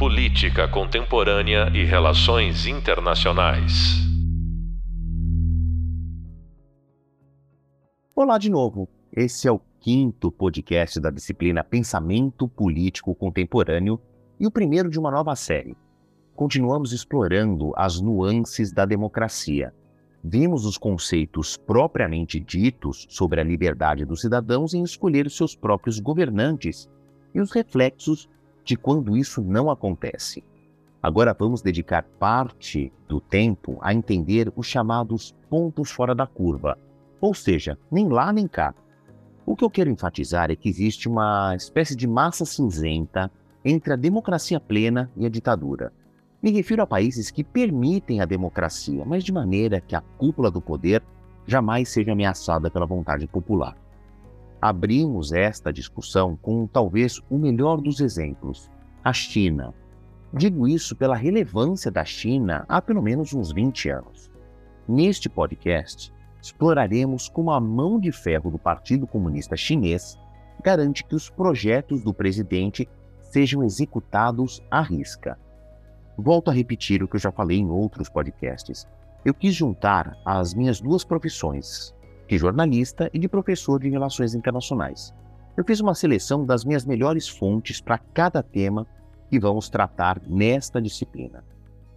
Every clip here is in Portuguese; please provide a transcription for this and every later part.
Política Contemporânea e Relações Internacionais. Olá de novo. Esse é o quinto podcast da disciplina Pensamento Político Contemporâneo e o primeiro de uma nova série. Continuamos explorando as nuances da democracia. Vimos os conceitos propriamente ditos sobre a liberdade dos cidadãos em escolher seus próprios governantes e os reflexos de quando isso não acontece. Agora vamos dedicar parte do tempo a entender os chamados pontos fora da curva, ou seja, nem lá nem cá. O que eu quero enfatizar é que existe uma espécie de massa cinzenta entre a democracia plena e a ditadura. Me refiro a países que permitem a democracia, mas de maneira que a cúpula do poder jamais seja ameaçada pela vontade popular. Abrimos esta discussão com talvez o melhor dos exemplos, a China. Digo isso pela relevância da China há pelo menos uns 20 anos. Neste podcast, exploraremos como a mão de ferro do Partido Comunista Chinês garante que os projetos do presidente sejam executados à risca. Volto a repetir o que eu já falei em outros podcasts. Eu quis juntar as minhas duas profissões, de jornalista e de professor de relações internacionais. Eu fiz uma seleção das minhas melhores fontes para cada tema que vamos tratar nesta disciplina.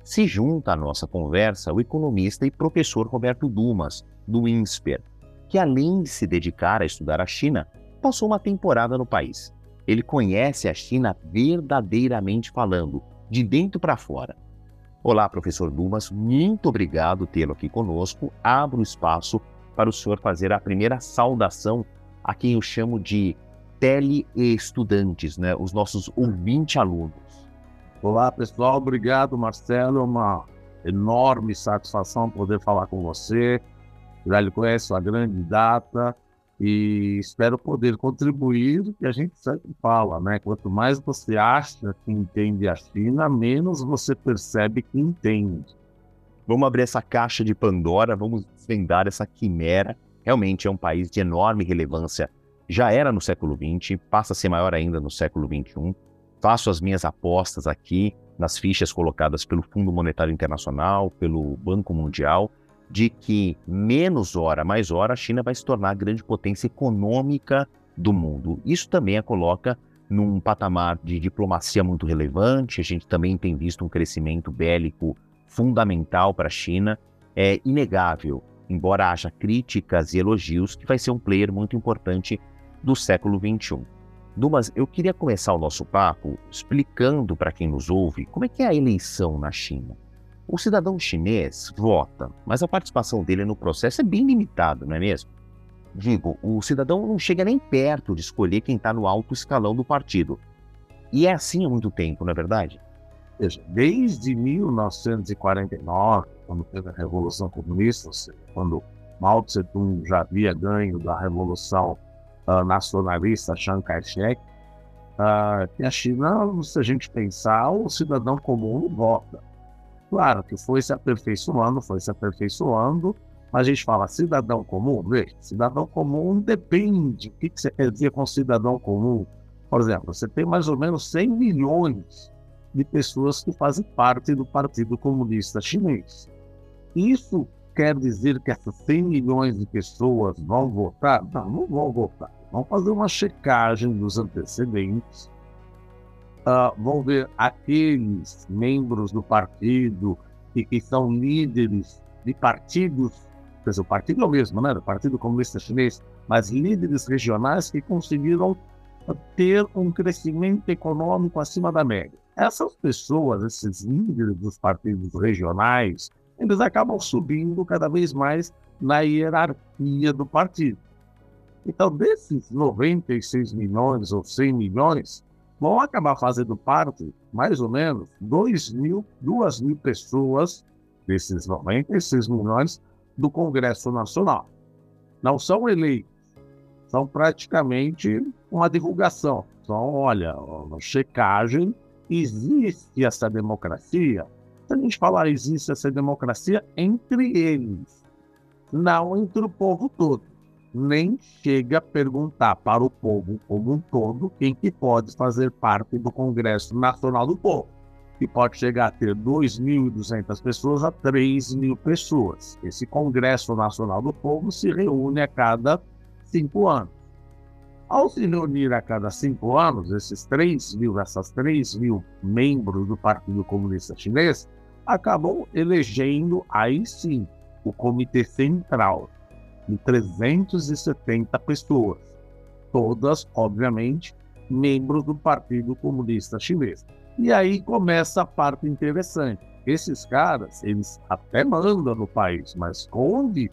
Se junta à nossa conversa o economista e professor Roberto Dumas, do INSPER, que além de se dedicar a estudar a China, passou uma temporada no país. Ele conhece a China verdadeiramente falando, de dentro para fora. Olá, professor Dumas, muito obrigado tê-lo aqui conosco. Abro espaço para o senhor fazer a primeira saudação a quem eu chamo de tele-estudantes, né? os nossos ouvinte alunos. Olá, pessoal. Obrigado, Marcelo. É uma enorme satisfação poder falar com você. Já lhe conheço a grande data e espero poder contribuir, que a gente sempre fala, né? Quanto mais você acha que entende a China, menos você percebe que entende. Vamos abrir essa caixa de Pandora, vamos desvendar essa quimera. Realmente é um país de enorme relevância. Já era no século XX, passa a ser maior ainda no século XXI. Faço as minhas apostas aqui nas fichas colocadas pelo Fundo Monetário Internacional, pelo Banco Mundial, de que menos hora, mais hora, a China vai se tornar a grande potência econômica do mundo. Isso também a coloca num patamar de diplomacia muito relevante. A gente também tem visto um crescimento bélico fundamental para a China. É inegável, embora haja críticas e elogios, que vai ser um player muito importante do século XXI. Dumas, eu queria começar o nosso papo explicando para quem nos ouve como é que é a eleição na China. O cidadão chinês vota, mas a participação dele no processo é bem limitada, não é mesmo? Digo, o cidadão não chega nem perto de escolher quem está no alto escalão do partido. E é assim há muito tempo, não é verdade? Veja, desde 1949, quando teve a Revolução Comunista, quando Mao Tse-tung já havia ganho da Revolução uh, Nacionalista Chiang Kai-shek, uh, que a China, se a gente pensar, o cidadão comum vota. Claro que foi se aperfeiçoando, foi se aperfeiçoando, mas a gente fala cidadão comum, veja, cidadão comum depende. O que, que você quer dizer com cidadão comum? Por exemplo, você tem mais ou menos 100 milhões de pessoas que fazem parte do Partido Comunista Chinês. Isso quer dizer que essas 100 milhões de pessoas vão votar? Não, não vão votar. Vão fazer uma checagem dos antecedentes, uh, vão ver aqueles membros do partido que, que são líderes de partidos, quer dizer, o partido é o mesmo, né? O Partido Comunista Chinês, mas líderes regionais que conseguiram ter um crescimento econômico acima da média. Essas pessoas, esses líderes dos partidos regionais, eles acabam subindo cada vez mais na hierarquia do partido. Então, desses 96 milhões ou 100 milhões, vão acabar fazendo parte, mais ou menos, 2 mil, 2 mil pessoas desses 96 milhões do Congresso Nacional. Não são eleitos, são praticamente uma divulgação. São, olha, uma checagem existe essa democracia, a gente falar existe essa democracia entre eles, não entre o povo todo. Nem chega a perguntar para o povo como um todo quem que pode fazer parte do Congresso Nacional do Povo. que pode chegar a ter 2.200 pessoas a 3 mil pessoas. Esse Congresso Nacional do Povo se reúne a cada cinco anos. Ao se reunir a cada cinco anos, esses 3 mil, essas 3 mil membros do Partido Comunista Chinês acabam elegendo, aí sim, o Comitê Central, de 370 pessoas, todas, obviamente, membros do Partido Comunista Chinês. E aí começa a parte interessante. Esses caras, eles até mandam no país, mas onde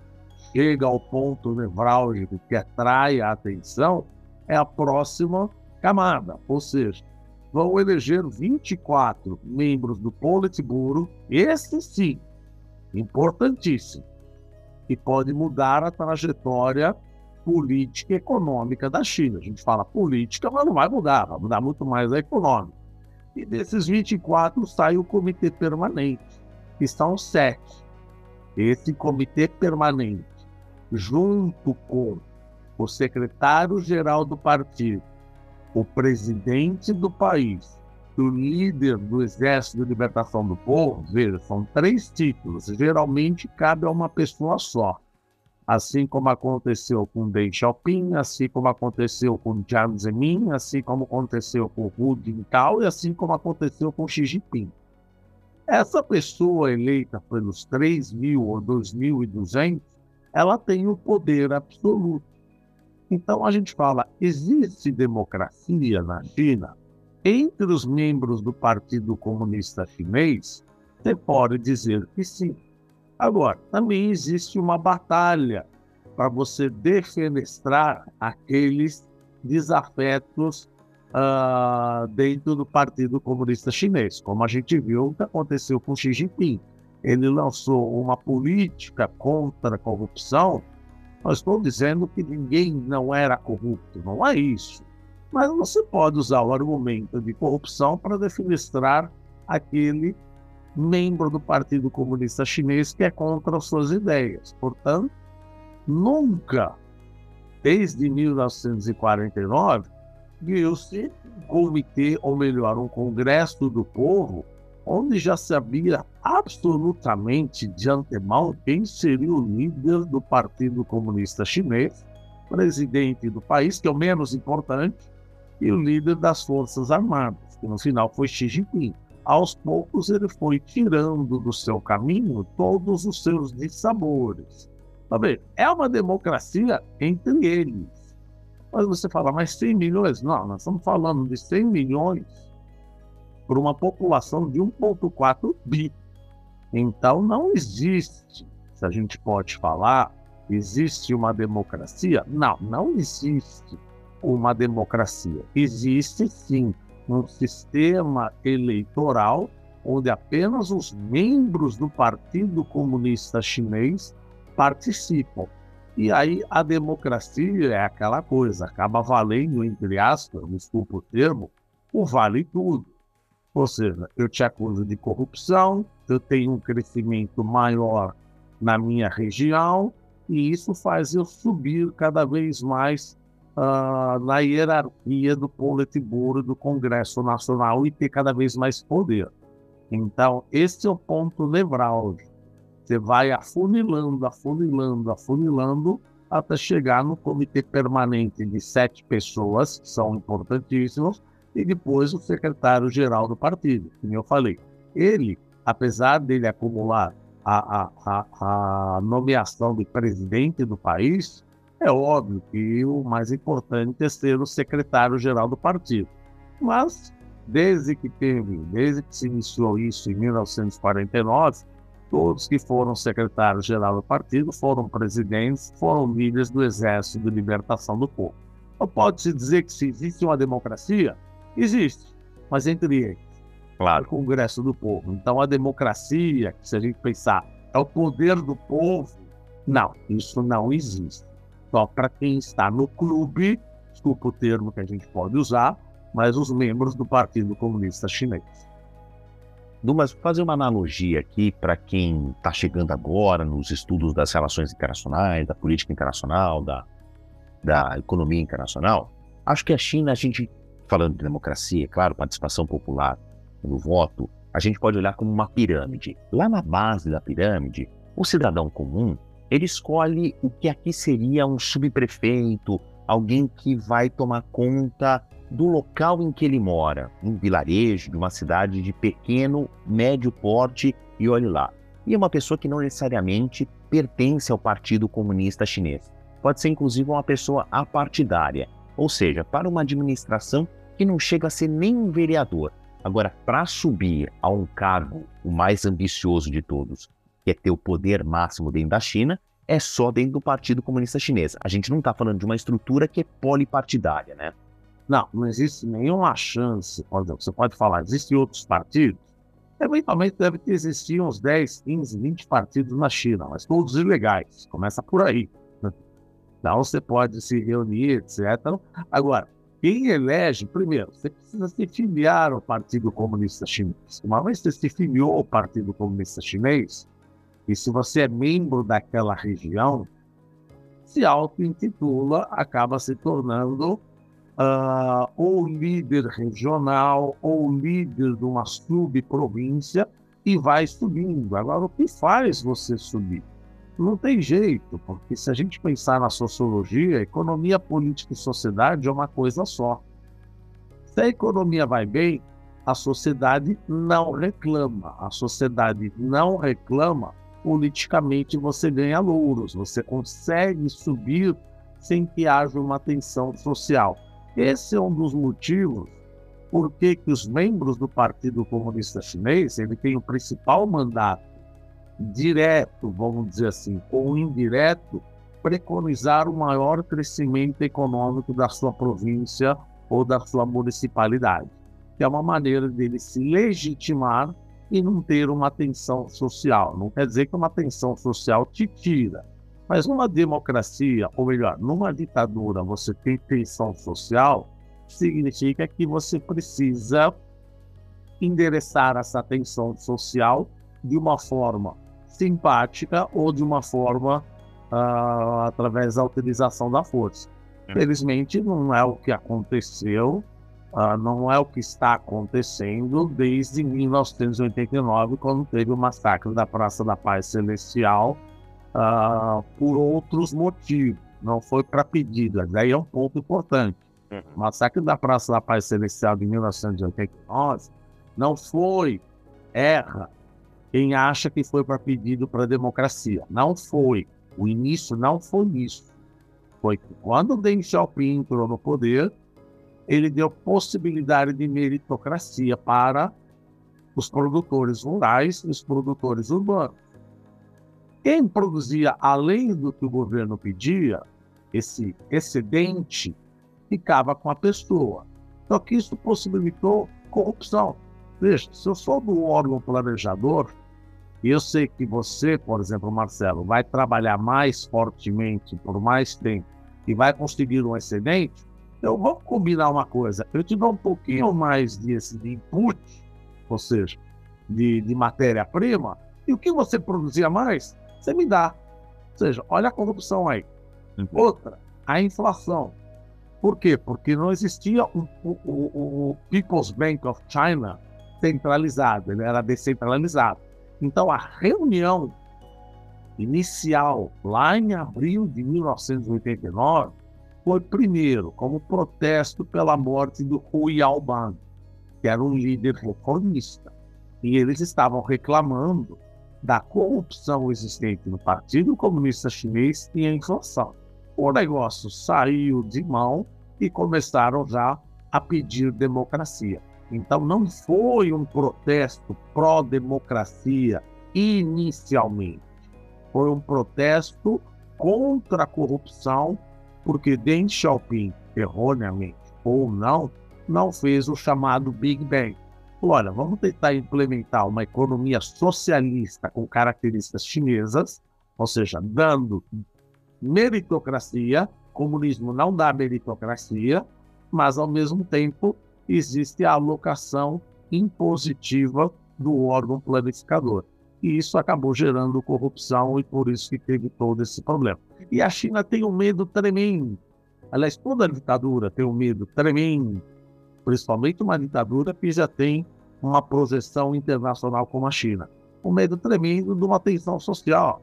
chega ao ponto nevrálgico que atrai a atenção é a próxima camada, ou seja, vão eleger 24 membros do Politburo, esse sim, importantíssimo, que pode mudar a trajetória política e econômica da China. A gente fala política, mas não vai mudar, vai mudar muito mais a econômica. E desses 24 sai o comitê permanente, que são sete. Esse comitê permanente, junto com o secretário-geral do partido, o presidente do país, o líder do Exército de Libertação do Povo, veja, são três títulos, geralmente cabe a uma pessoa só. Assim como aconteceu com Deng Xiaoping, assim como aconteceu com Jiang Zemin, assim como aconteceu com Hu Jintao e assim como aconteceu com Xi Jinping. Essa pessoa eleita pelos 3 mil ou 2.200, ela tem o poder absoluto. Então a gente fala, existe democracia na China? Entre os membros do Partido Comunista Chinês, você pode dizer que sim. Agora, também existe uma batalha para você defenestrar aqueles desafetos uh, dentro do Partido Comunista Chinês, como a gente viu que aconteceu com Xi Jinping. Ele lançou uma política contra a corrupção não estou dizendo que ninguém não era corrupto, não é isso. Mas você pode usar o argumento de corrupção para defenestrar aquele membro do Partido Comunista Chinês que é contra as suas ideias. Portanto, nunca, desde 1949, viu-se um comitê, ou melhor, um congresso do povo onde já sabia absolutamente de antemão quem seria o líder do Partido Comunista Chinês, presidente do país, que é o menos importante, e o líder das Forças Armadas, que no final foi Xi Jinping. Aos poucos ele foi tirando do seu caminho todos os seus dissabores. Tá bem, é uma democracia entre eles. Mas você fala, mas 100 milhões? Não, nós estamos falando de 100 milhões por uma população de 1,4 bi. Então, não existe, se a gente pode falar, existe uma democracia? Não, não existe uma democracia. Existe sim um sistema eleitoral onde apenas os membros do Partido Comunista Chinês participam. E aí a democracia é aquela coisa, acaba valendo, entre aspas, desculpa o termo, o vale tudo. Ou seja, eu te acuso de corrupção, eu tenho um crescimento maior na minha região, e isso faz eu subir cada vez mais uh, na hierarquia do Politburo do Congresso Nacional e ter cada vez mais poder. Então, esse é o ponto nevrálgico. Você vai afunilando, afunilando, afunilando, até chegar no comitê permanente de sete pessoas, que são importantíssimos, e depois o secretário-geral do partido, como eu falei. Ele, apesar dele acumular a, a, a, a nomeação de presidente do país, é óbvio que o mais importante é ser o secretário-geral do partido. Mas, desde que teve, desde que se iniciou isso em 1949, todos que foram secretários-geral do partido foram presidentes, foram líderes do Exército de Libertação do Povo. Então, pode-se dizer que se existe uma democracia, Existe, mas entre eles. Claro. O Congresso do Povo. Então, a democracia, se a gente pensar, é o poder do povo. Não, isso não existe. Só para quem está no clube, desculpa o termo que a gente pode usar, mas os membros do Partido Comunista Chinês. Dumas, fazer uma analogia aqui para quem está chegando agora nos estudos das relações internacionais, da política internacional, da, da economia internacional. Acho que a China, a gente falando de democracia, é claro, participação popular no voto, a gente pode olhar como uma pirâmide. Lá na base da pirâmide, o cidadão comum, ele escolhe o que aqui seria um subprefeito, alguém que vai tomar conta do local em que ele mora, um vilarejo, de uma cidade de pequeno, médio porte, e olhe lá. E é uma pessoa que não necessariamente pertence ao Partido Comunista Chinês. Pode ser inclusive uma pessoa apartidária, ou seja, para uma administração que não chega a ser nem um vereador. Agora, para subir a um cargo, o mais ambicioso de todos, que é ter o poder máximo dentro da China, é só dentro do Partido Comunista Chinês. A gente não está falando de uma estrutura que é polipartidária, né? Não, não existe nenhuma chance. Você pode falar, existem outros partidos? Eventualmente deve existir uns 10, 15, 20 partidos na China, mas todos ilegais. Começa por aí. Então você pode se reunir, etc. Agora, quem elege, primeiro, você precisa se filiar ao Partido Comunista Chinês. Uma vez que você se filiou ao Partido Comunista Chinês, e se você é membro daquela região, se auto-intitula, acaba se tornando uh, ou líder regional ou líder de uma subprovíncia e vai subindo. Agora, o que faz você subir? Não tem jeito, porque se a gente pensar na sociologia, economia, política e sociedade é uma coisa só. Se a economia vai bem, a sociedade não reclama. A sociedade não reclama, politicamente você ganha louros, você consegue subir sem que haja uma tensão social. Esse é um dos motivos por que os membros do Partido Comunista Chinês ele tem o principal mandato direto, vamos dizer assim, ou indireto, preconizar o maior crescimento econômico da sua província ou da sua municipalidade, que é uma maneira dele se legitimar e não ter uma tensão social. Não quer dizer que uma tensão social te tira, mas numa democracia, ou melhor, numa ditadura, você tem tensão social, significa que você precisa endereçar essa tensão social de uma forma simpática ou de uma forma uh, através da utilização da força. É. Felizmente, não é o que aconteceu, uh, não é o que está acontecendo desde 1989, quando teve o massacre da Praça da Paz Celestial, uh, por outros motivos, não foi para pedido. Daí é um ponto importante. Uhum. O massacre da Praça da Paz Celestial de 1989 não foi, erra, quem acha que foi para pedido para a democracia. Não foi. O início não foi isso. Foi que quando Deng Xiaoping entrou no poder, ele deu possibilidade de meritocracia para os produtores rurais e os produtores urbanos. Quem produzia além do que o governo pedia, esse excedente, ficava com a pessoa. Só que isso possibilitou corrupção. Veja, se eu sou do órgão planejador, eu sei que você, por exemplo, Marcelo, vai trabalhar mais fortemente por mais tempo e vai conseguir um excedente, então vamos combinar uma coisa. Eu te dou um pouquinho mais de, de input, ou seja, de, de matéria-prima, e o que você produzia mais, você me dá. Ou seja, olha a corrupção aí. Outra, a inflação. Por quê? Porque não existia o, o, o, People's Bank of China centralizado, ele era descentralizado. Então, a reunião inicial, lá em abril de 1989, foi primeiro como protesto pela morte do Hu Yaoban, que era um líder reformista. E eles estavam reclamando da corrupção existente no Partido Comunista Chinês e a inflação. O negócio saiu de mão e começaram já a pedir democracia. Então não foi um protesto pró-democracia inicialmente. Foi um protesto contra a corrupção, porque Deng Xiaoping, erroneamente ou não, não fez o chamado Big Bang. Olha, vamos tentar implementar uma economia socialista com características chinesas, ou seja, dando meritocracia. Comunismo não dá meritocracia, mas ao mesmo tempo existe a alocação impositiva do órgão planificador. E isso acabou gerando corrupção e por isso que teve todo esse problema. E a China tem um medo tremendo. Aliás, toda ditadura tem um medo tremendo, principalmente uma ditadura que já tem uma projeção internacional como a China? Um medo tremendo de uma tensão social.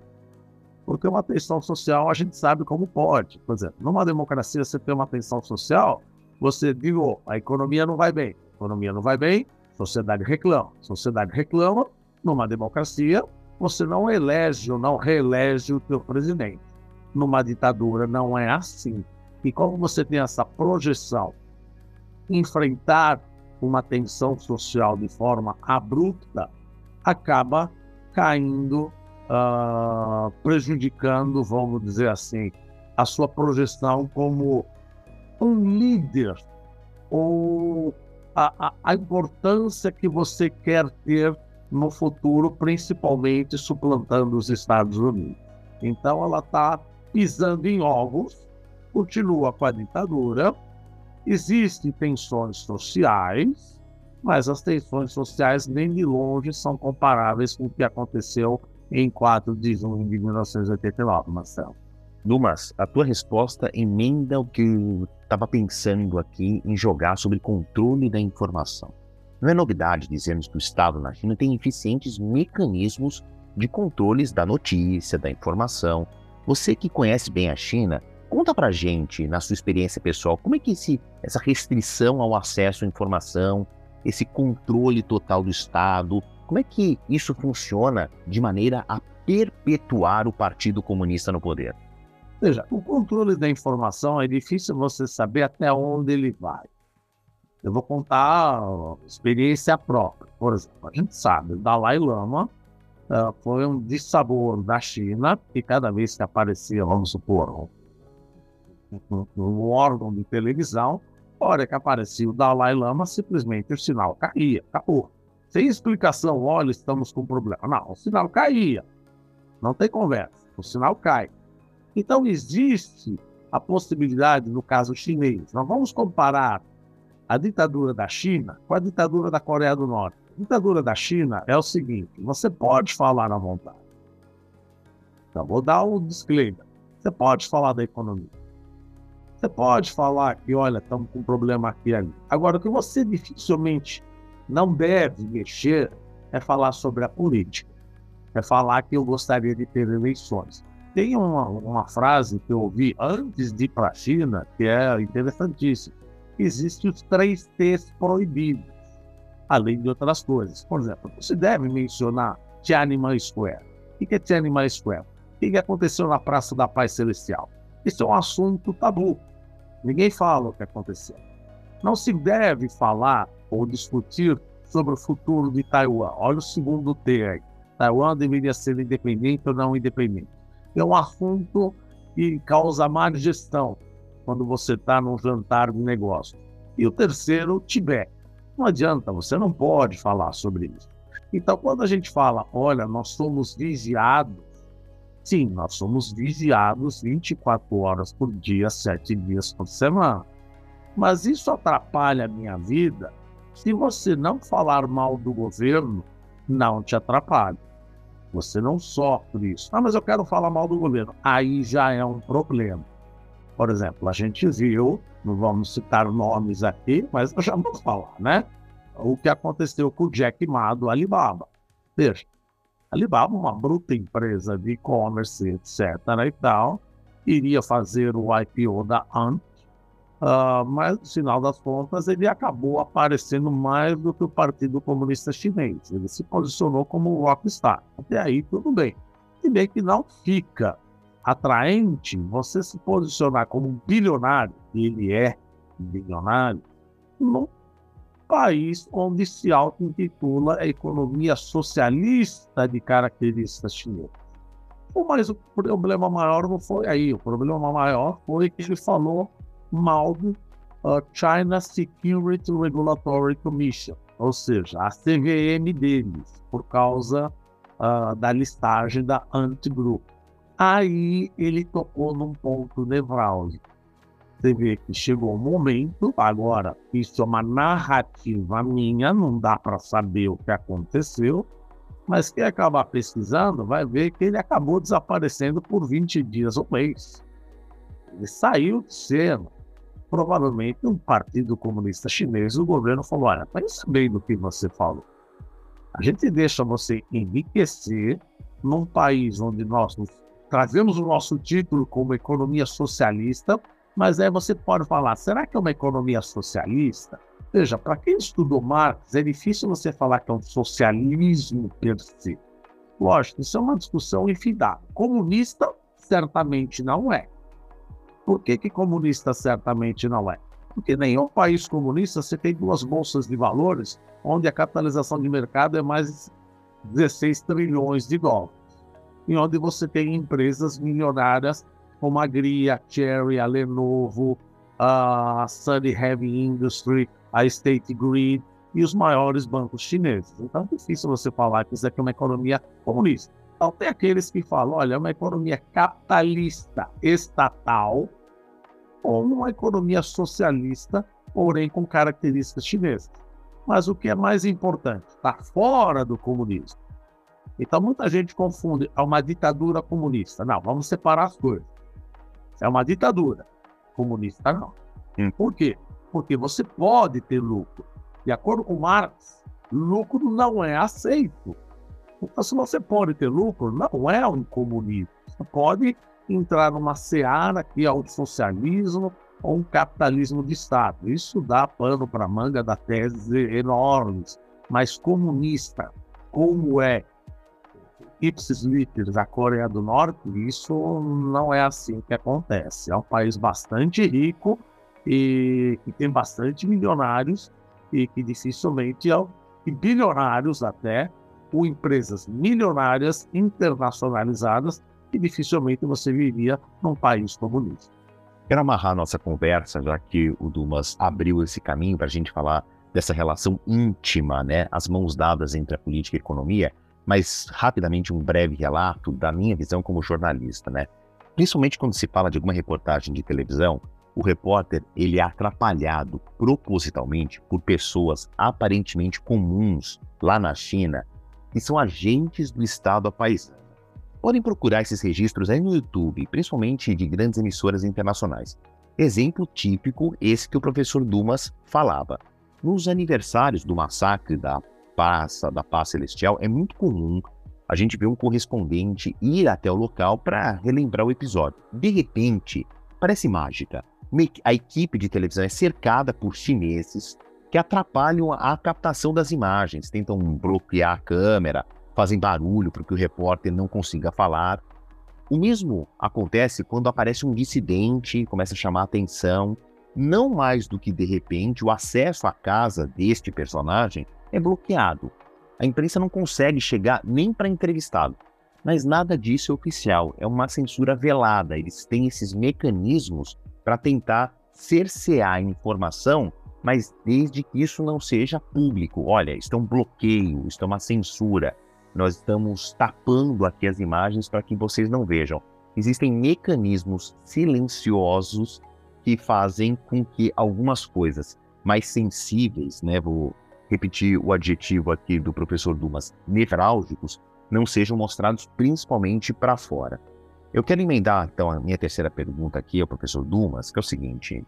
Porque uma tensão social a gente sabe como pode. Por exemplo, numa democracia você tem uma tensão social, você viu, a economia não vai bem. A economia não vai bem, sociedade reclama. Sociedade reclama, numa democracia, você não elege ou não reelege o teu presidente. Numa ditadura não é assim. E como você tem essa projeção, enfrentar uma tensão social de forma abrupta, acaba caindo, uh, prejudicando, vamos dizer assim, a sua projeção como um líder ou a, a, a importância que você quer ter no futuro, principalmente suplantando os Estados Unidos. Então, ela está pisando em ovos, continua com a ditadura, existem tensões sociais, mas as tensões sociais nem de longe são comparáveis com o que aconteceu em 4 de junho de 1989, Marcelo. Dumas, a tua resposta emenda o que estava pensando aqui em jogar sobre controle da informação. Não é novidade dizermos que o Estado na China tem eficientes mecanismos de controles da notícia, da informação. Você que conhece bem a China, conta pra gente, na sua experiência pessoal, como é que esse, essa restrição ao acesso à informação, esse controle total do Estado, como é que isso funciona de maneira a perpetuar o Partido Comunista no poder? Veja, o controle da informação é difícil você saber até onde ele vai. Eu vou contar experiência própria. Por exemplo, a gente sabe, o Dalai Lama uh, foi um dissabor da China e cada vez que aparecia, vamos supor, um, um, órgão de televisão, hora que aparecia o Dalai Lama, simplesmente o sinal caía, acabou. Sem explicação, olha, estamos com problema. Não, o sinal caía. Não tem conversa, o sinal cai. Então existe a possibilidade, no caso chinês, nós vamos comparar a ditadura da China com a ditadura da Coreia do Norte. A ditadura da China é o seguinte: você pode falar à vontade. Então, vou dar um disclaimer. Você pode falar da economia. Você pode falar que, olha, estamos com um problema aqui ali. Agora, o que você dificilmente não deve mexer é falar sobre a política. É falar que eu gostaria de ter eleições. Tem uma, uma frase que eu ouvi antes de ir para a China, que é interessantíssima existem os três T's proibidos, além de outras coisas. Por exemplo, você deve mencionar Tiananmen Square. O que é Tiananmen Square? O que aconteceu na Praça da Paz Celestial? Isso é um assunto tabu. Ninguém fala o que aconteceu. Não se deve falar ou discutir sobre o futuro de Taiwan. Olha o segundo T aí. Taiwan deveria ser independente ou não independente. É um assunto que causa má gestão quando você está num jantar de negócio. E o terceiro, Tibete. Não adianta, você não pode falar sobre isso. Então, quando a gente fala, olha, nós somos vigiados, sim, nós somos vigiados 24 horas por dia, 7 dias por semana. Mas isso atrapalha a minha vida se você não falar mal do governo, não te atrapalha. Você não sofre isso. Ah, mas eu quero falar mal do governo. Aí já é um problema. Por exemplo, a gente viu, não vamos citar nomes aqui, mas já vamos falar, né? O que aconteceu com o Jack Ma do Alibaba. Veja, Alibaba, uma bruta empresa de e-commerce, etc. e tal, iria fazer o IPO da Ant, uh, mas no final das contas ele acabou aparecendo mais do que o Partido Comunista Chinês. Ele se posicionou como rockstar. Até aí tudo bem. E bem que não fica atraente você se posicionar como um bilionário, e ele é bilionário, num país onde se auto-intitula a economia socialista de características chinesas. Mas o problema maior não foi aí, o problema maior foi que ele falou mal do uh, China Security Regulatory Commission, ou seja, a CVM deles, por causa uh, da listagem da Antigroup. Aí ele tocou num ponto nevrálgico. Você vê que chegou um momento, agora, isso é uma narrativa minha, não dá para saber o que aconteceu, mas quem acabar pesquisando vai ver que ele acabou desaparecendo por 20 dias ou mês. Ele saiu de cena. Provavelmente um partido comunista chinês, o governo falou: olha, pensa bem do que você falou. A gente deixa você enriquecer num país onde nós trazemos o nosso título como economia socialista, mas aí você pode falar, será que é uma economia socialista? Veja, para quem estudou Marx, é difícil você falar que é um socialismo per se. Lógico, isso é uma discussão infindável. Comunista, certamente não é. Por que, que comunista certamente não é? Porque nenhum país comunista você tem duas bolsas de valores onde a capitalização de mercado é mais de 16 trilhões de dólares. E onde você tem empresas milionárias como a GRI, a Cherry, a Lenovo, a Sunny Heavy Industry, a State Grid e os maiores bancos chineses. Então é difícil você falar que isso aqui é uma economia comunista. Então tem aqueles que falam, olha, é uma economia capitalista estatal ou uma economia socialista, porém com características chinesas. Mas o que é mais importante, está fora do comunismo. Então muita gente confunde a uma ditadura comunista. Não, vamos separar as coisas. É uma ditadura. Comunista não. Hum. Por quê? Porque você pode ter lucro. De acordo com Marx, lucro não é aceito. Então, se você pode ter lucro, não é um comunismo. Você pode entrar numa seara que é o socialismo ou um capitalismo de Estado. Isso dá pano para manga da tese enormes. Mas comunista, como é ipsis literis a Coreia do Norte, isso não é assim que acontece. É um país bastante rico e que tem bastante milionários e que dificilmente, e bilionários até, ou empresas milionárias internacionalizadas, que dificilmente você viria num país comunista. Quero amarrar nossa conversa, já que o Dumas abriu esse caminho para a gente falar dessa relação íntima, né, as mãos dadas entre a política e a economia, mas rapidamente um breve relato da minha visão como jornalista, né? Principalmente quando se fala de alguma reportagem de televisão, o repórter ele é atrapalhado propositalmente por pessoas aparentemente comuns lá na China, que são agentes do Estado apaisano. Podem procurar esses registros aí no YouTube, principalmente de grandes emissoras internacionais. Exemplo típico esse que o professor Dumas falava. Nos aniversários do massacre da Paz, da Paz Celestial, é muito comum a gente ver um correspondente ir até o local para relembrar o episódio. De repente, parece mágica a equipe de televisão é cercada por chineses que atrapalham a captação das imagens, tentam bloquear a câmera, fazem barulho para que o repórter não consiga falar. O mesmo acontece quando aparece um dissidente, começa a chamar a atenção. Não mais do que de repente o acesso à casa deste personagem é bloqueado. A imprensa não consegue chegar nem para entrevistado. Mas nada disso é oficial, é uma censura velada. Eles têm esses mecanismos para tentar cercear a informação, mas desde que isso não seja público. Olha, isso é um bloqueio, isso é uma censura. Nós estamos tapando aqui as imagens para que vocês não vejam. Existem mecanismos silenciosos que fazem com que algumas coisas mais sensíveis, né, vou repetir o adjetivo aqui do professor Dumas, nevrálgicos, não sejam mostrados principalmente para fora. Eu quero emendar, então, a minha terceira pergunta aqui ao professor Dumas, que é o seguinte.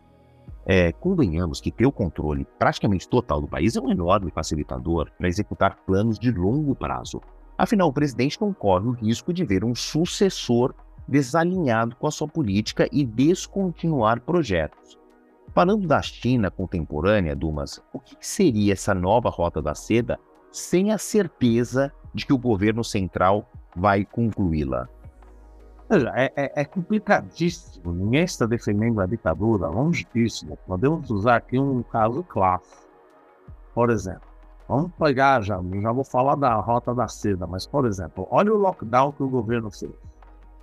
É, convenhamos que ter o controle praticamente total do país é um enorme facilitador para executar planos de longo prazo. Afinal, o presidente não corre o risco de ver um sucessor desalinhado com a sua política e descontinuar projetos. Falando da China contemporânea, Dumas, o que seria essa nova rota da seda sem a certeza de que o governo central vai concluí-la? É, é, é, complicadíssimo. Ninguém está defendendo a ditadura, longe disso. Podemos usar aqui um caso clássico. Por exemplo, vamos pegar já, já vou falar da rota da seda, mas, por exemplo, olha o lockdown que o governo fez.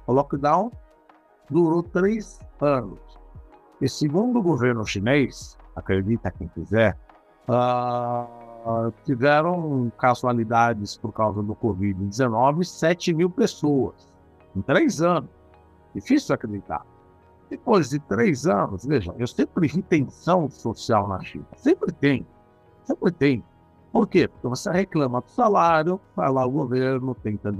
O lockdown durou três anos. E segundo o governo chinês, acredita quem quiser, uh, tiveram casualidades por causa do Covid-19 7 mil pessoas em três anos. Difícil acreditar. Depois de três anos, veja, eu sempre vi tensão social na China. Sempre tem. Sempre tem. Por quê? Porque você reclama do salário, vai lá o governo, tenta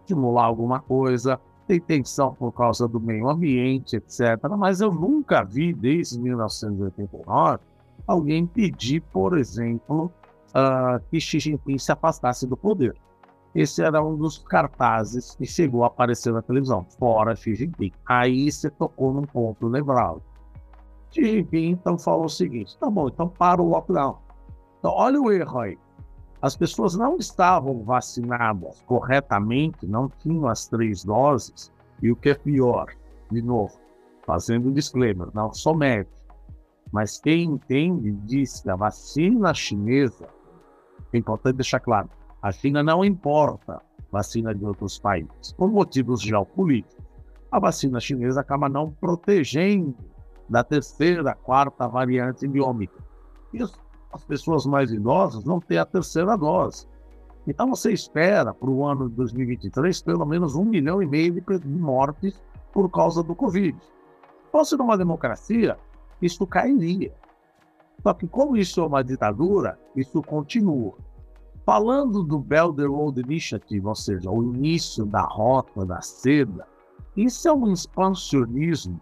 estimular alguma coisa, tem tensão por causa do meio ambiente, etc. Mas eu nunca vi, desde 1989, alguém pedir, por exemplo, uh, que Xi Jinping se afastasse do poder. Esse era um dos cartazes que chegou a aparecer na televisão, fora Xi Jinping. Aí você tocou num ponto nevrálgico. Xi Jinping então falou o seguinte: tá bom, então para o lockdown. Então, olha o erro aí. As pessoas não estavam vacinadas corretamente, não tinham as três doses, e o que é pior, de novo, fazendo um disclaimer, não sou médico, mas quem entende diz que a vacina chinesa, é importante deixar claro, a China não importa vacina de outros países, por motivos geopolíticos. A vacina chinesa acaba não protegendo da terceira, quarta variante Ômicron. Isso as pessoas mais idosas não têm a terceira dose. Então você espera para o ano de 2023 pelo menos um milhão e meio de mortes por causa do Covid. Se fosse numa democracia, isso cairia. Só que como isso é uma ditadura, isso continua. Falando do Belt and Road Initiative, ou seja, o início da rota da seda, isso é um expansionismo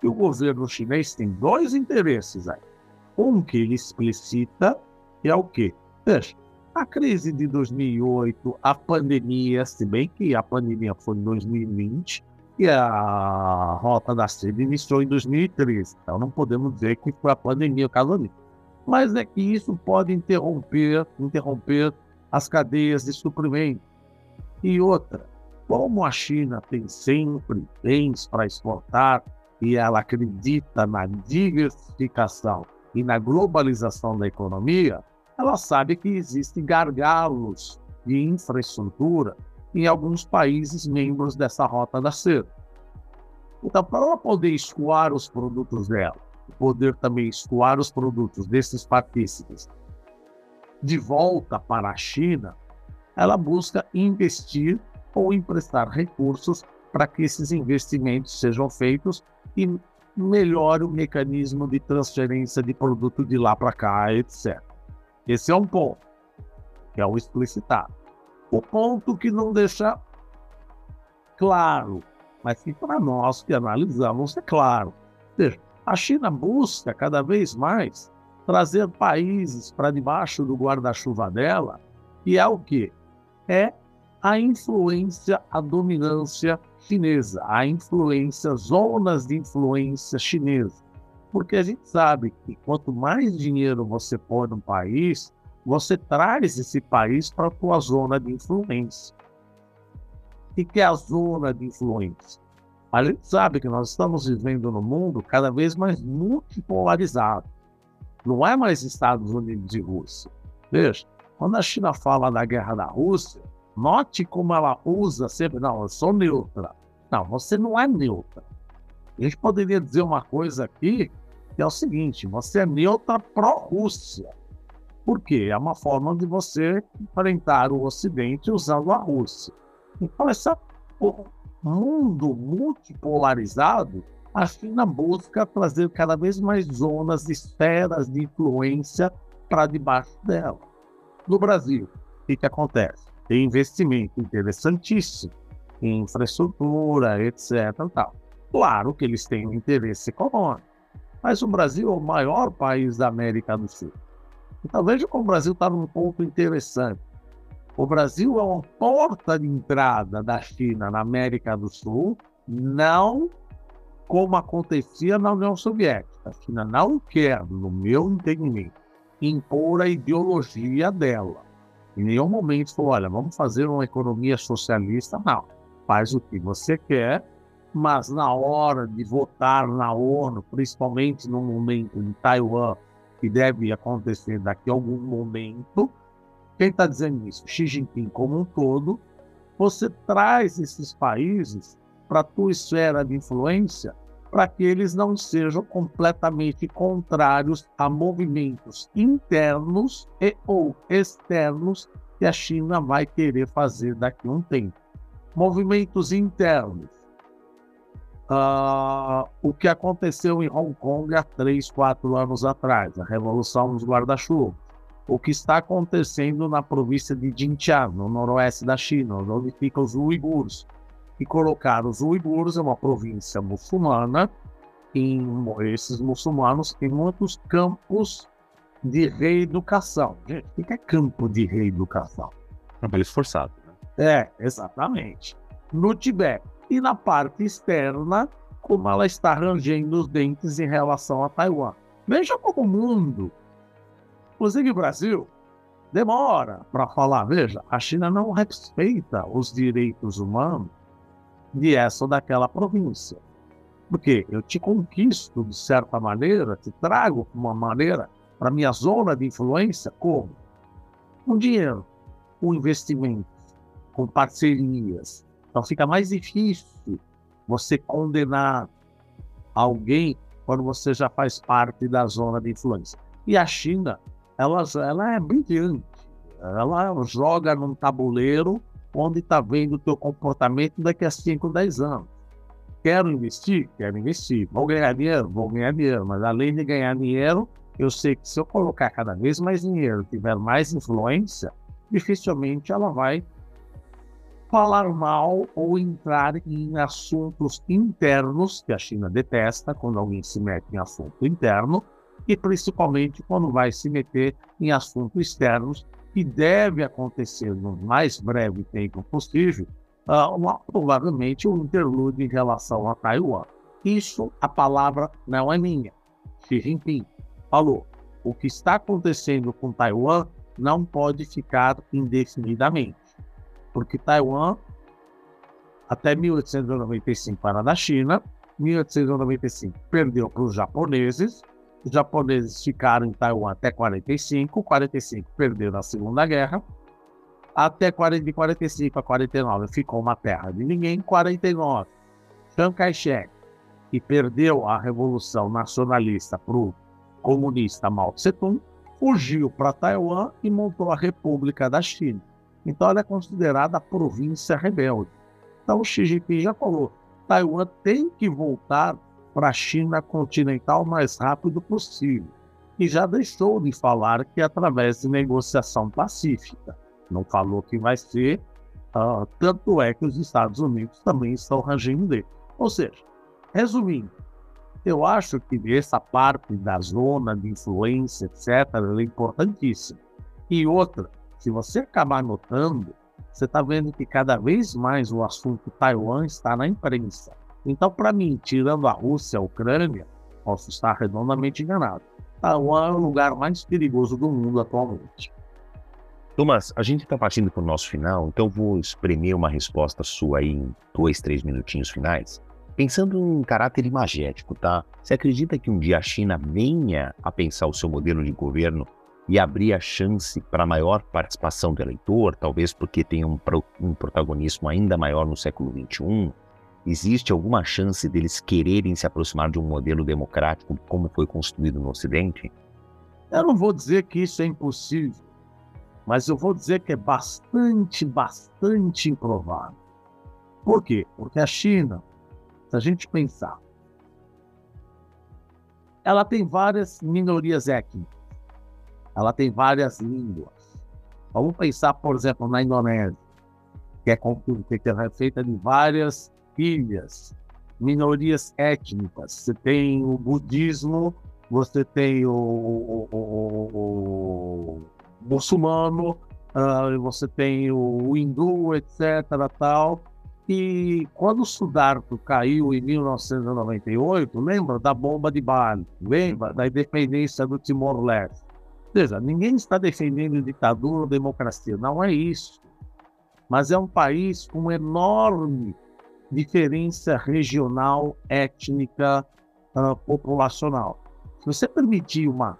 que o governo chinês tem dois interesses aí. Um que ele explicita é o quê? Veja, a crise de 2008, a pandemia, se bem que a pandemia foi em 2020 e a rota da seda iniciou em 2013, então não podemos dizer que foi a pandemia o caso disso. Mas é que isso pode interromper, interromper as cadeias de suprimento. E outra, como a China tem sempre bens para exportar e ela acredita na diversificação e na globalização da economia, ela sabe que existem gargalos de infraestrutura em alguns países membros dessa rota da seda. Então, para ela poder escoar os produtos dela, poder também escoar os produtos desses partícipes de volta para a China, ela busca investir ou emprestar recursos para que esses investimentos sejam feitos e melhore o mecanismo de transferência de produto de lá para cá, etc. Esse é um ponto, que é o explicitado. O ponto que não deixa claro, mas que para nós que analisamos é claro. Veja, a China busca cada vez mais trazer países para debaixo do guarda-chuva dela, e é o que? É a influência, a dominância chinesa, a influência, zonas de influência chinesa. Porque a gente sabe que quanto mais dinheiro você põe no país, você traz esse país para a sua zona de influência. O que é a zona de influência? A gente sabe que nós estamos vivendo no mundo cada vez mais multipolarizado. Não é mais Estados Unidos e Rússia. Veja, quando a China fala da guerra da Rússia, Note como ela usa sempre, não, eu sou neutra. Não, você não é neutra. A gente poderia dizer uma coisa aqui, que é o seguinte: você é neutra pró-Rússia. Por quê? É uma forma de você enfrentar o Ocidente usando a Rússia. Então, esse mundo multipolarizado, a China busca trazer cada vez mais zonas, esferas de influência para debaixo dela. No Brasil, o que, que acontece? tem investimento interessantíssimo em infraestrutura, etc. Tal. Claro que eles têm um interesse econômico, mas o Brasil é o maior país da América do Sul. Então veja como o Brasil está num ponto interessante. O Brasil é uma porta de entrada da China na América do Sul, não como acontecia na União Soviética. A China não quer, no meu entendimento, impor a ideologia dela. Em nenhum momento falou, olha, vamos fazer uma economia socialista. Não. Faz o que você quer, mas na hora de votar na ONU, principalmente no momento em Taiwan, que deve acontecer daqui a algum momento, quem está dizendo isso? Xi Jinping como um todo, você traz esses países para a tua esfera de influência para que eles não sejam completamente contrários a movimentos internos e ou externos que a China vai querer fazer daqui a um tempo. Movimentos internos. Uh, o que aconteceu em Hong Kong há três, quatro anos atrás, a Revolução dos Guarda-Chuvas. O que está acontecendo na província de Xinjiang, no noroeste da China, onde ficam os uigures e colocaram os uigures, é uma província muçulmana, em esses muçulmanos têm muitos campos de reeducação. Gente, o que é campo de reeducação? Trabalho esforçado. Né? É, exatamente. No Tibete. E na parte externa, como ela está rangendo os dentes em relação a Taiwan. Veja como o mundo, inclusive o Brasil, demora para falar. Veja, a China não respeita os direitos humanos de essa ou daquela província. Porque eu te conquisto de certa maneira, te trago uma maneira para minha zona de influência, como? Com dinheiro, com investimentos, com parcerias. Então fica mais difícil você condenar alguém quando você já faz parte da zona de influência. E a China, ela, ela é brilhante. Ela joga num tabuleiro onde está vendo o teu comportamento daqui a 5, 10 anos. Quero investir? Quero investir. Vou ganhar dinheiro? Vou ganhar dinheiro. Mas além de ganhar dinheiro, eu sei que se eu colocar cada vez mais dinheiro, tiver mais influência, dificilmente ela vai falar mal ou entrar em assuntos internos, que a China detesta quando alguém se mete em assunto interno, e principalmente quando vai se meter em assuntos externos, que deve acontecer no mais breve tempo possível, uh, uma, provavelmente um interlúdio em relação a Taiwan. Isso, a palavra não é minha. Xi Jinping falou: o que está acontecendo com Taiwan não pode ficar indefinidamente, porque Taiwan, até 1895, era da China, 1895 perdeu para os japoneses, os japoneses ficaram em Taiwan até 45, 45 perdeu na Segunda Guerra, até 40, de 45 a 49 ficou uma terra de ninguém, 49 Chiang Kai-shek, que perdeu a Revolução Nacionalista para o comunista Mao Tse-tung, fugiu para Taiwan e montou a República da China. Então ela é considerada a província rebelde. Então Xi Jinping já falou, Taiwan tem que voltar para a China continental o mais rápido possível. E já deixou de falar que é através de negociação pacífica. Não falou que vai ser, uh, tanto é que os Estados Unidos também estão rangendo dele. Ou seja, resumindo, eu acho que essa parte da zona de influência, etc., é importantíssima. E outra, se você acabar notando, você está vendo que cada vez mais o assunto Taiwan está na imprensa. Então, para mim, tirando a Rússia a Ucrânia, posso estar redondamente enganado. Taiwan é o lugar mais perigoso do mundo atualmente. Thomas, a gente está partindo para o nosso final, então vou espremer uma resposta sua aí em dois, três minutinhos finais. Pensando em caráter imagético, tá? Você acredita que um dia a China venha a pensar o seu modelo de governo e abrir a chance para maior participação do eleitor, talvez porque tem um, um protagonismo ainda maior no século XXI? Existe alguma chance deles quererem se aproximar de um modelo democrático como foi construído no Ocidente? Eu não vou dizer que isso é impossível, mas eu vou dizer que é bastante, bastante improvável. Por quê? Porque a China se a gente pensar, ela tem várias minorias étnicas, ela tem várias línguas. Vamos pensar, por exemplo, na Indonésia, que é, que é feita de várias ilhas, minorias étnicas. Você tem o budismo, você tem o, o, o, o muçulmano, uh, você tem o hindu, etc. Tal. E quando o Sudarto caiu em 1998, lembra da bomba de Bali, lembra da independência do Timor-Leste. Ou seja, ninguém está defendendo ditadura ou democracia, não é isso. Mas é um país com enorme diferença regional, étnica, uh, populacional. Se você permitir uma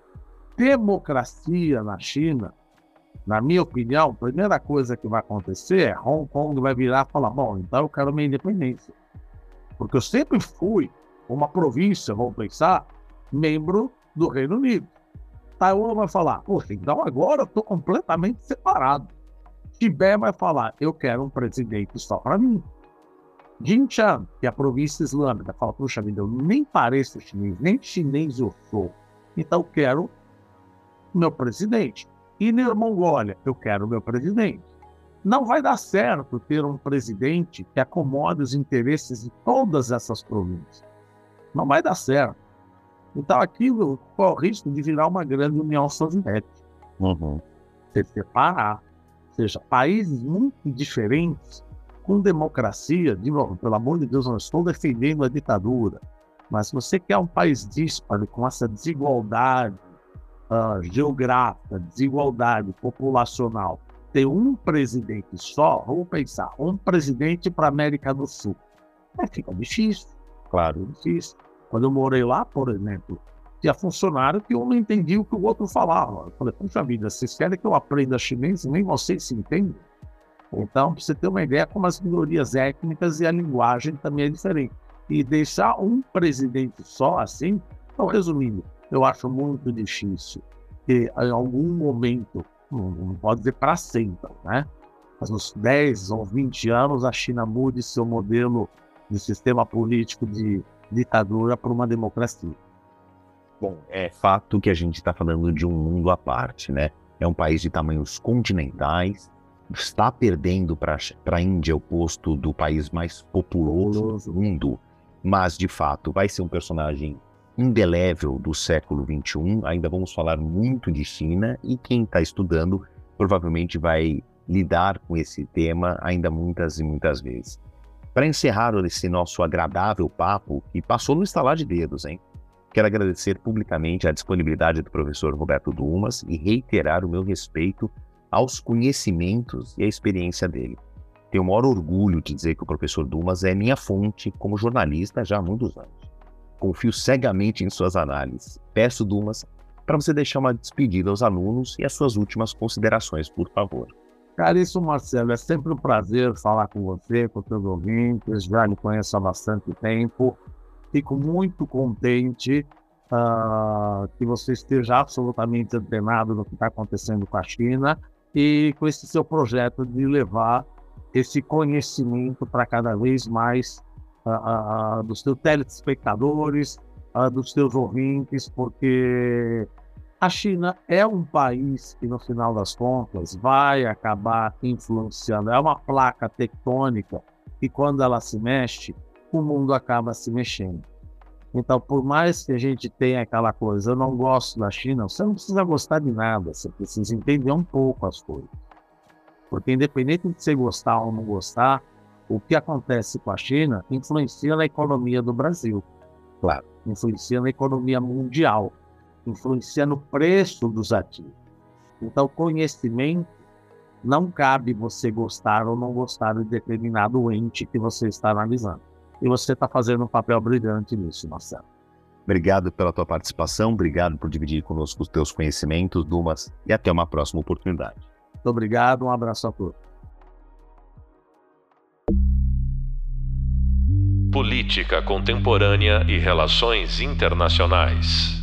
democracia na China, na minha opinião, a primeira coisa que vai acontecer é Hong Kong vai virar e falar: bom, então eu quero minha independência. Porque eu sempre fui uma província, vamos pensar, membro do Reino Unido. Taiwan vai falar: poxa, então agora eu estou completamente separado. Tibete vai falar: eu quero um presidente só para mim. Jinchang, que é a província islâmica, fala: puxa vida, eu nem pareço chinês, nem chinês eu sou. Então eu quero meu presidente. E na Mongólia, eu quero meu presidente. Não vai dar certo ter um presidente que acomode os interesses de todas essas províncias. Não vai dar certo. Então aquilo corre o risco de virar uma grande União Soviética. Uhum. Se separar. Ou seja, países muito diferentes, com democracia, de novo, pelo amor de Deus, não estou defendendo a ditadura, mas se você quer um país dísparo, com essa desigualdade uh, geográfica, desigualdade populacional, ter um presidente só, vamos pensar, um presidente para a América do Sul. É, fica difícil. Claro. Difícil. Quando eu morei lá, por exemplo, tinha funcionário que um não entendia o que o outro falava. Eu falei, puxa vida, vocês querem que eu aprenda chinês? Nem vocês se entendem. Então, para você ter uma ideia como as minorias étnicas e a linguagem também é diferente. E deixar um presidente só assim, então, resumindo, eu acho muito difícil que em algum momento, não pode dizer para sempre, né? Mas nos 10 ou 20 anos a China mude seu modelo de sistema político de ditadura para uma democracia. Bom, é fato que a gente está falando de um mundo à parte, né? É um país de tamanhos continentais, está perdendo para a Índia o posto do país mais populoso do mundo, mas de fato vai ser um personagem indelével do século XXI. Ainda vamos falar muito de China e quem está estudando provavelmente vai lidar com esse tema ainda muitas e muitas vezes. Para encerrar esse nosso agradável papo, que passou no estalar de dedos, hein? Quero agradecer publicamente a disponibilidade do professor Roberto Dumas e reiterar o meu respeito aos conhecimentos e à experiência dele. Tenho o maior orgulho de dizer que o professor Dumas é minha fonte como jornalista já há muitos anos. Confio cegamente em suas análises. Peço, Dumas, para você deixar uma despedida aos alunos e as suas últimas considerações, por favor. Caríssimo Marcelo, é sempre um prazer falar com você, com seus ouvintes. Já lhe conheço há bastante tempo. Fico muito contente uh, que você esteja absolutamente antenado no que está acontecendo com a China e com esse seu projeto de levar esse conhecimento para cada vez mais dos seus telespectadores, dos seus ouvintes, porque a China é um país que, no final das contas, vai acabar influenciando. É uma placa tectônica e, quando ela se mexe, o mundo acaba se mexendo. Então, por mais que a gente tenha aquela coisa, eu não gosto da China, você não precisa gostar de nada, você precisa entender um pouco as coisas. Porque, independente de você gostar ou não gostar, o que acontece com a China influencia na economia do Brasil, claro, influencia na economia mundial, influencia no preço dos ativos. Então, conhecimento não cabe você gostar ou não gostar de determinado ente que você está analisando. E você está fazendo um papel brilhante nisso, Marcelo. Obrigado pela tua participação, obrigado por dividir conosco os teus conhecimentos, Dumas, e até uma próxima oportunidade. Muito obrigado, um abraço a todos. Política Contemporânea e Relações Internacionais.